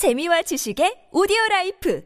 재미와 지식의 오디오 라이프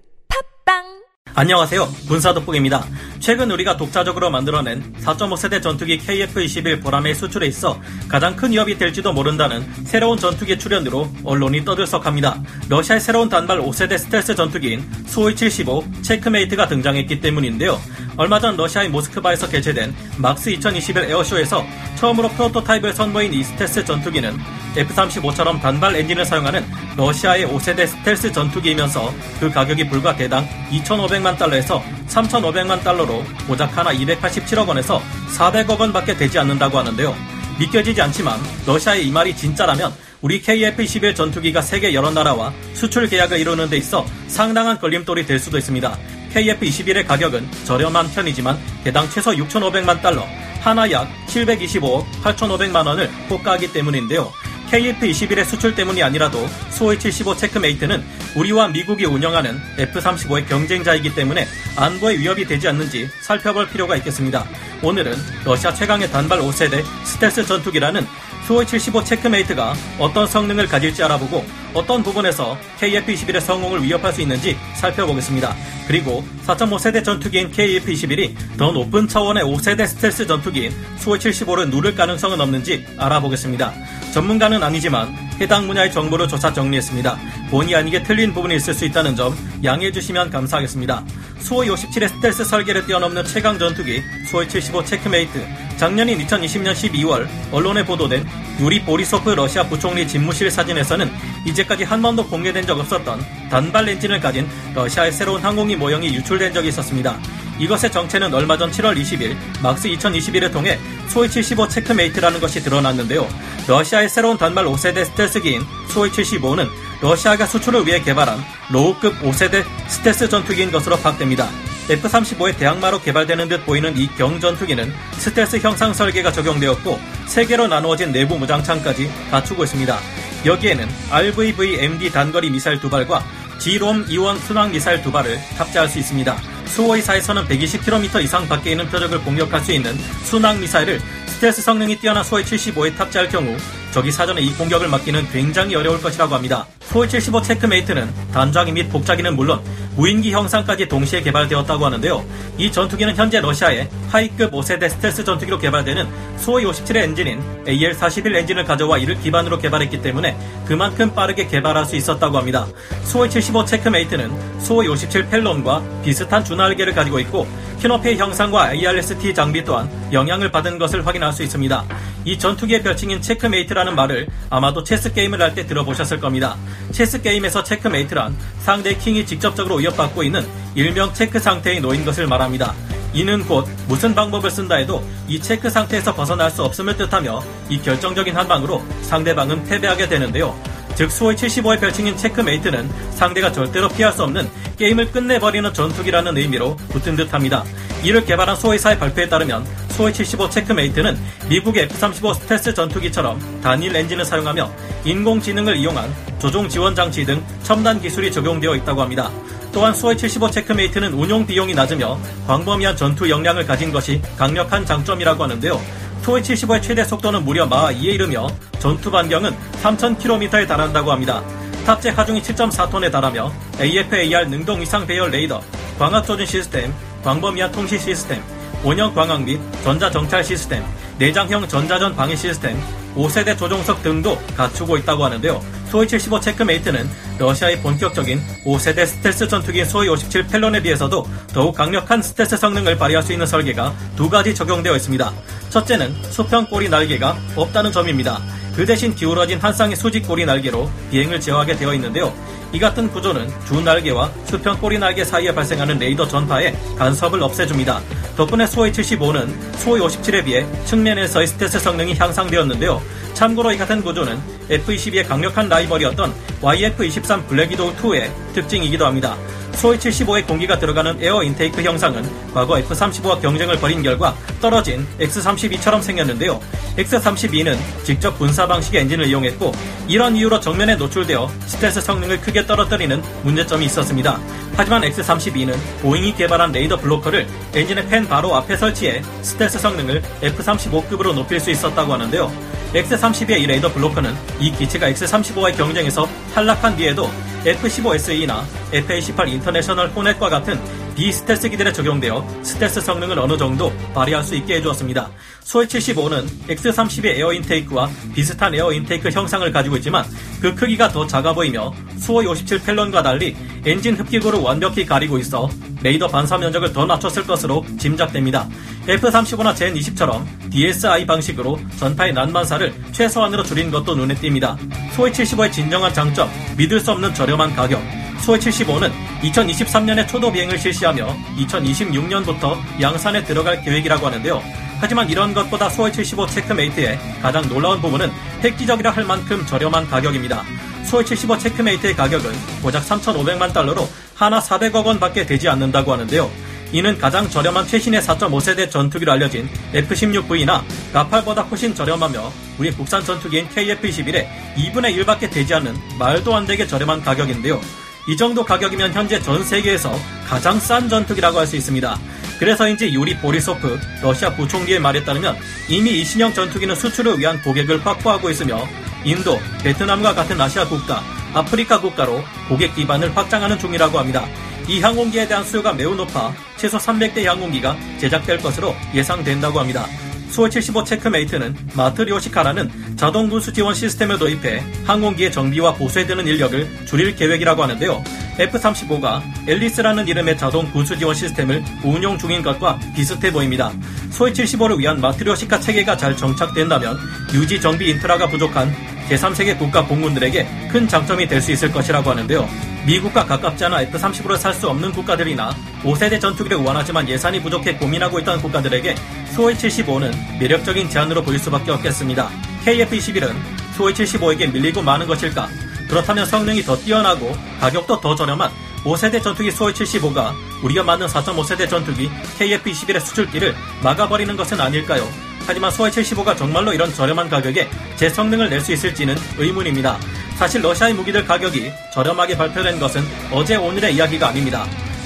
팟빵 안녕하세요. 군사돋보기입니다. 최근 우리가 독자적으로 만들어낸 4.5세대 전투기 KF-21 보라매의 수출에 있어 가장 큰 위협이 될지도 모른다는 새로운 전투기 출현으로 언론이 떠들썩합니다. 러시아의 새로운 단발 5세대 스텔스 전투기인 수호이 75 체크메이트가 등장했기 때문인데요. 얼마 전 러시아의 모스크바에서 개최된 막스 2021 에어쇼에서 처음으로 프로토타입을 선보인 이 스텔스 전투기는 F-35처럼 단발 엔진을 사용하는 러시아의 5세대 스텔스 전투기이면서 그 가격이 불과 대당 2,500만 달러에서 3,500만 달러로 고작 하나 287억 원에서 400억 원밖에 되지 않는다고 하는데요. 믿겨지지 않지만 러시아의 이 말이 진짜라면 우리 KF-21 전투기가 세계 여러 나라와 수출 계약을 이루는 데 있어 상당한 걸림돌이 될 수도 있습니다. KF-21의 가격은 저렴한 편이지만 개당 최소 6,500만 달러, 하나 약 725억 8,500만 원을 호가하기 때문인데요. KF-21의 수출 때문이 아니라도 수호이 75 체크메이트는 우리와 미국이 운영하는 F-35의 경쟁자이기 때문에 안보에 위협이 되지 않는지 살펴볼 필요가 있겠습니다. 오늘은 러시아 최강의 단발 5세대 스텔스 전투기라는 수호이 75 체크메이트가 어떤 성능을 가질지 알아보고 어떤 부분에서 KF-21의 성공을 위협할 수 있는지 살펴보겠습니다. 그리고 4.5세대 전투기인 KF-21이 더 높은 차원의 5세대 스텔스 전투기인 수호이 75를 누를 가능성은 없는지 알아보겠습니다. 전문가는 아니지만 해당 분야의 정보를 조사 정리했습니다. 본의 아니게 틀린 부분이 있을 수 있다는 점 양해해 주시면 감사하겠습니다. 수호이 57의 스텔스 설계를 뛰어넘는 최강 전투기 수호이 75 체크메이트 작년인 2020년 12월 언론에 보도된 유리 보리소프 러시아 부총리 집무실 사진에서는 이제까지 한 번도 공개된 적 없었던 단발 엔진을 가진 러시아의 새로운 항공기 모형이 유출된 적이 있었습니다. 이것의 정체는 얼마 전 7월 20일 막스 2021을 통해 수호이 75 체크메이트라는 것이 드러났는데요. 러시아의 새로운 단발 5세대 스텔스기인 수호이 75는 러시아가 수출을 위해 개발한 low급 5세대 스텔스 전투기인 것으로 파악됩니다. F-35의 대항마로 개발되는 듯 보이는 이 경전투기는 스텔스 형상 설계가 적용되었고 세 개로 나누어진 내부 무장창까지 갖추고 있습니다. 여기에는 RVV-MD 단거리 미사일 두 발과 G롬 이원 순항 미사일 두 발을 탑재할 수 있습니다. 수호의사에서는 120km 이상 밖에 있는 표적을 공격할 수 있는 순항 미사일을 스텔스 성능이 뛰어난 소위 75에 탑재할 경우 적이 사전에 이 공격을 막기는 굉장히 어려울 것이라고 합니다. 소위 75 체크메이트는 단장기 및 복자기는 물론 무인기 형상까지 동시에 개발되었다고 하는데요. 이 전투기는 현재 러시아의 high급 5세대 스텔스 전투기로 개발되는 수호이 57의 엔진인 AL-41 엔진을 가져와 이를 기반으로 개발했기 때문에 그만큼 빠르게 개발할 수 있었다고 합니다. 수호이 75 체크메이트는 수호이 57 펠론과 비슷한 주날개를 가지고 있고 캐노피 형상과 IRST 장비 또한 영향을 받은 것을 확인할 수 있습니다. 이 전투기의 별칭인 checkmate라는 말을 아마도 체스 게임을 할 때 들어보셨을 겁니다. 체스 게임에서 checkmate란 상대 킹이 직접적으로 위협받고 있는 일명 체크 상태에 놓인 것을 말합니다. 이는 곧 무슨 방법을 쓴다 해도 이 체크 상태에서 벗어날 수 없음을 뜻하며 이 결정적인 한 방으로 상대방은 패배하게 되는데요. 즉 수호이 75의 별칭인 체크메이트는 상대가 절대로 피할 수 없는 게임을 끝내버리는 전투기라는 의미로 붙은 듯합니다. 이를 개발한 수호이사의 발표에 따르면 수호이 75 체크메이트는 미국의 F-35 스텔스 전투기처럼 단일 엔진을 사용하며 인공지능을 이용한 조종 지원 장치 등 첨단 기술이 적용되어 있다고 합니다. 또한 수호의 75 체크메이트는 운용 비용이 낮으며 광범위한 전투 역량을 가진 것이 강력한 장점이라고 하는데요. 토이 75의 최대 속도는 무려 마 2에 이르며 전투 반경은 3,000km에 달한다고 합니다. 탑재 하중이 7.4톤에 달하며 AF/AR 능동 이상 배열 레이더, 광학 조준 시스템, 광범위한 통신 시스템, 원형 광학 및 전자 정찰 시스템, 내장형 전자전 방해 시스템, 5세대 조종석 등도 갖추고 있다고 하는데요. 수호이 75 체크메이트는 러시아의 본격적인 5세대 스텔스 전투기인 수호이 57 펠론에 비해서도 더욱 강력한 스텔스 성능을 발휘할 수 있는 설계가 두 가지 적용되어 있습니다. 첫째는 수평 꼬리 날개가 없다는 점입니다. 그 대신 기울어진 한 쌍의 수직 꼬리 날개로 비행을 제어하게 되어 있는데요. 이 같은 구조는 주 날개와 수평 꼬리 날개 사이에 발생하는 레이더 전파에 간섭을 없애줍니다. 덕분에 수호이 75는 수호이 57에 비해 측면에서의 스텔스 성능이 향상되었는데요. 참고로 이 같은 구조는 F-22의 강력한 라이벌이었던 YF-23 블랙위도우 2의 특징이기도 합니다. 수호이 75의 공기가 들어가는 air intake 형상은 과거 F-35와 경쟁을 벌인 결과 떨어진 X-32처럼 생겼는데요. X-32는 직접 분사 방식의 엔진을 이용했고 이런 이유로 정면에 노출되어 스텔스 성능을 크게 떨어뜨리는 문제점이 있었습니다. 하지만 X-32는 보잉이 개발한 레이더 blocker를 엔진의 팬 바로 앞에 설치해 스텔스 성능을 F-35급으로 높일 수 있었다고 하는데요. X-32의 이 레이더 blocker는 이 기체가 X-35와의 경쟁에서 탈락한 뒤에도 F-15SE나 F-18 인터내셔널 호넷과 같은 비스텔스 기들에 적용되어 스텔스 성능을 어느 정도 발휘할 수 있게 해주었습니다. 수호이 75는 X-32 air intake와 비슷한 air intake 형상을 가지고 있지만 그 크기가 더 작아 보이며 수호이 57 펠런과 달리 엔진 흡기구를 완벽히 가리고 있어 레이더 반사 면적을 더 낮췄을 것으로 짐작됩니다. F-35나 젠 20처럼 DSI 방식으로 전파의 난만사를 최소한으로 줄인 것도 눈에 띕니다. 소위 75의 진정한 장점, 믿을 수 없는 저렴한 가격, 소위 75는 2023년에 초도 비행을 실시하며 2026년부터 양산에 들어갈 계획이라고 하는데요. 하지만 이런 것보다 소위 75 체크메이트의 가장 놀라운 부분은 획기적이라 할 만큼 저렴한 가격입니다. 소위 75 체크메이트의 가격은 고작 3,500만 달러로 하나 400억 원 밖에 되지 않는다고 하는데요. 이는 가장 저렴한 최신의 4.5세대 전투기로 알려진 F-16V나 라팔보다 훨씬 저렴하며 우리 국산 전투기인 KF-21의 2분의 1밖에 되지 않는 말도 안 되게 저렴한 가격인데요. 이 정도 가격이면 현재 전 세계에서 가장 싼 전투기라고 할 수 있습니다. 그래서인지 유리 보리소프 러시아 부총리의 말에 따르면 이미 이 신형 전투기는 수출을 위한 고객을 확보하고 있으며 인도, 베트남과 같은 아시아 국가, 아프리카 국가로 고객 기반을 확장하는 중이라고 합니다. 이 항공기에 대한 수요가 매우 높아 최소 300대 항공기가 제작될 것으로 예상된다고 합니다. 수호 75 체크메이트는 마트리오시카라는 자동 군수 지원 시스템을 도입해 항공기의 정비와 보수에 드는 인력을 줄일 계획이라고 하는데요. F-35가 앨리스라는 이름의 자동 군수 지원 시스템을 운용 중인 것과 비슷해 보입니다. 소위 75를 위한 마트리오시카 체계가 잘 정착된다면 유지 정비 인프라가 부족한 제3세계 국가 공군들에게 큰 장점이 될 수 있을 것이라고 하는데요. 미국과 가깝지 않아 F-35를 살 수 없는 국가들이나 5세대 전투기를 원하지만 예산이 부족해 고민하고 있던 국가들에게 소위 75는 매력적인 제안으로 보일 수밖에 없겠습니다. KF-21은 소위 75에게 밀리고 마는 것일까? 그렇다면 성능이 더 뛰어나고 가격도 더 저렴한 5세대 전투기 소위 75가 우리가 만든 4.5세대 전투기 KF-21의 수출기를 막아버리는 것은 아닐까요? 하지만 소위 75가 정말로 이런 저렴한 가격에 제 성능을 낼 수 있을지는 의문입니다. 사실 러시아의 무기들 가격이 저렴하게 발표된 것은 어제 오늘의 이야기가 아닙니다.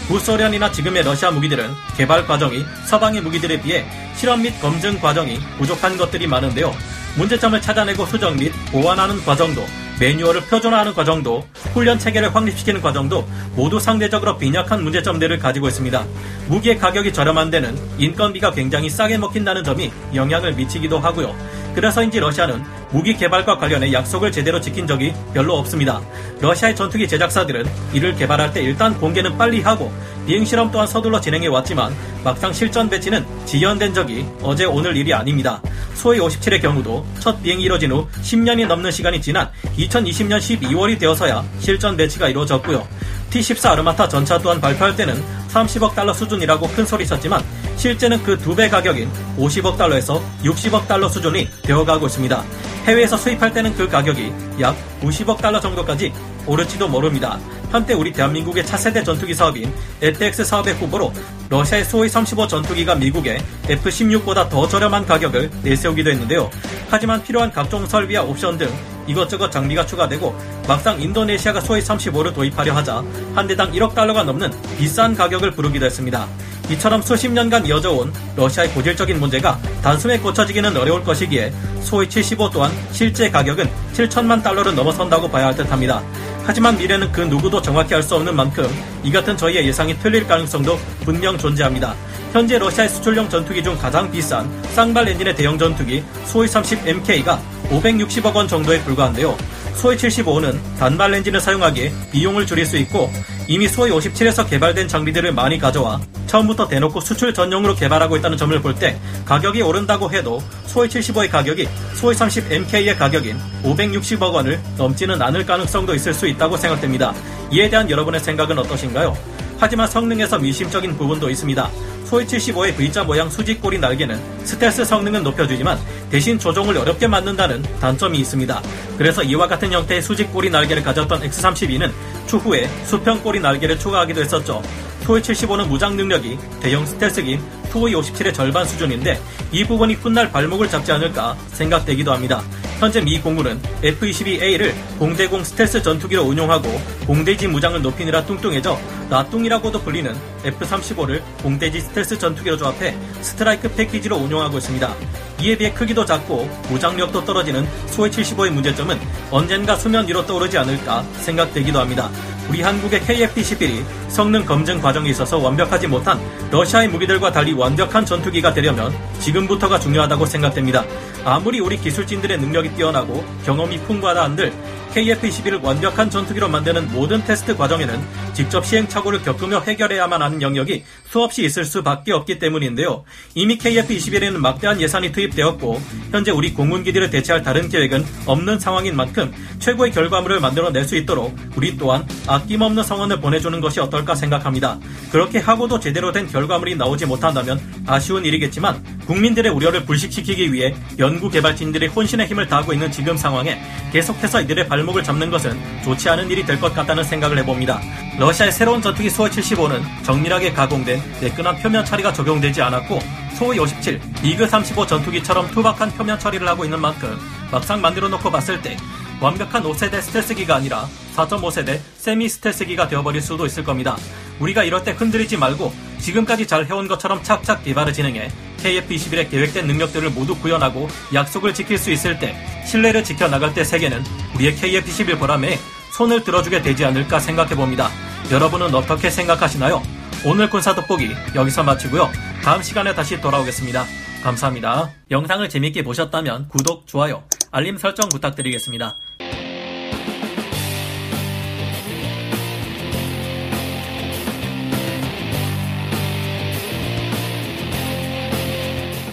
구소련이나 지금의 러시아 무기들은 개발 과정이 서방의 무기들에 비해 실험 및 검증 과정이 부족한 것들이 많은데요. 문제점을 찾아내고 수정 및 보완하는 과정도 매뉴얼을 표준화하는 과정도 훈련 체계를 확립시키는 과정도 모두 상대적으로 빈약한 문제점들을 가지고 있습니다. 무기의 가격이 저렴한 데는 인건비가 굉장히 싸게 먹힌다는 점이 영향을 미치기도 하고요. 그래서인지 러시아는 무기 개발과 관련해 약속을 제대로 지킨 적이 별로 없습니다. 러시아의 전투기 제작사들은 이를 개발할 때 일단 공개는 빨리 하고 비행 실험 또한 서둘러 진행해 왔지만 막상 실전 배치는 지연된 적이 어제 오늘 일이 아닙니다. 소위 57의 경우도 첫 비행이 이뤄진 후 10년이 넘는 시간이 지난 2020년 12월이 되어서야 실전 배치가 이루어졌고요. T-14 아르마타 전차 또한 발표할 때는 30억 달러 수준이라고 큰 소리 쳤지만 실제는 그 두 배 가격인 50억 달러에서 60억 달러 수준이 되어가고 있습니다. 해외에서 수입할 때는 그 가격이 약 90억 달러 정도까지 오를지도 모릅니다. 한때 우리 대한민국의 차세대 전투기 사업인 LTX 사업의 후보로 러시아의 소위 35 전투기가 미국의 F-16보다 더 저렴한 가격을 내세우기도 했는데요. 하지만 필요한 각종 설비와 옵션 등 이것저것 장비가 추가되고 막상 인도네시아가 소위 35를 도입하려 하자 한 대당 1억 달러가 넘는 비싼 가격을 부르기도 했습니다. 이처럼 수십 년간 이어져온 러시아의 고질적인 문제가 단숨에 고쳐지기는 어려울 것이기에 소위 75 또한 실제 가격은 7천만 달러를 넘어선다고 봐야 할 듯합니다. 하지만 미래는 그 누구도 정확히 알 수 없는 만큼 이 같은 저희의 예상이 틀릴 가능성도 분명 존재합니다. 현재 러시아의 수출용 전투기 중 가장 비싼 쌍발 엔진의 대형 전투기 소위 30MK가 560억 원 정도에 불과한데요. 소위 75는 단발 엔진을 사용하기에 비용을 줄일 수 있고 이미 소위 57에서 개발된 장비들을 많이 가져와 처음부터 대놓고 수출 전용으로 개발하고 있다는 점을 볼 때 가격이 오른다고 해도 소위 75의 가격이 소위 30MK의 가격인 560억 원을 넘지는 않을 가능성도 있을 수 있다고 생각됩니다. 이에 대한 여러분의 생각은 어떠신가요? 하지만 성능에서 미심적인 부분도 있습니다. 소위 75의 V자 모양 수직꼬리 날개는 스텔스 성능은 높여주지만 대신 조종을 어렵게 만든다는 단점이 있습니다. 그래서 이와 같은 형태의 수직꼬리 날개를 가졌던 X-32는 추후에 수평꼬리 날개를 추가하기도 했었죠. 소위 75는 무장 능력이 대형 스텔스기인 투오이 57의 절반 수준인데 이 부분이 훗날 발목을 잡지 않을까 생각되기도 합니다. 현재 미 공군은 F-22A를 공대공 스텔스 전투기로 운용하고 공대지 무장을 높이느라 뚱뚱해져 나뚱이라고도 불리는 F-35를 공대지 스텔스 전투기로 조합해 스트라이크 패키지로 운용하고 있습니다. 이에 비해 크기도 작고 무장력도 떨어지는 소위 75의 문제점은 언젠가 수면 위로 떠오르지 않을까 생각되기도 합니다. 우리 한국의 KF-21이 성능 검증 과정에 있어서 완벽하지 못한 러시아의 무기들과 달리 완벽한 전투기가 되려면 지금부터가 중요하다고 생각됩니다. 아무리 우리 기술진들의 능력이 뛰어나고 경험이 풍부하다 한들 KF-21을 완벽한 전투기로 만드는 모든 테스트 과정에는 직접 시행착오를 겪으며 해결해야만 하는 영역이 수없이 있을 수밖에 없기 때문인데요. 이미 KF-21에는 막대한 예산이 투입되었고 현재 우리 공군기들을 대체할 다른 계획은 없는 상황인 만큼 최고의 결과물을 만들어낼 수 있도록 우리 또한 아낌없는 성원을 보내주는 것이 어떨까 생각합니다. 그렇게 하고도 제대로 된 결과물이 나오지 못한다면 아쉬운 일이겠지만 국민들의 우려를 불식시키기 위해 연구개발진들이 혼신의 힘을 다하고 있는 지금 상황에 계속해서 이들의 발목 을 잡는 것은 좋지 않은 일이 될 것 같다는 생각을 해봅니다. 러시아의 새로운 전투기 수호 75는 정밀하게 가공된 매끈한 표면 처리가 적용되지 않았고 소위 57, 미그 35 전투기처럼 투박한 표면 처리를 하고 있는 만큼 막상 만들어 놓고 봤을 때 완벽한 5세대 스텔스기가 아니라 4.5세대 세미 스텔스기가 되어버릴 수도 있을 겁니다. 우리가 이럴 때 흔들리지 말고 지금까지 잘 해온 것처럼 착착 개발을 진행해 KF-21의 계획된 능력들을 모두 구현하고 약속을 지킬 수 있을 때 신뢰를 지켜나갈 때 세계는 우리의 KF-21 보람에 손을 들어주게 되지 않을까 생각해 봅니다. 여러분은 어떻게 생각하시나요? 오늘 군사 돋보기 여기서 마치고요. 다음 시간에 다시 돌아오겠습니다. 감사합니다. 영상을 재밌게 보셨다면 구독, 좋아요, 알림 설정 부탁드리겠습니다.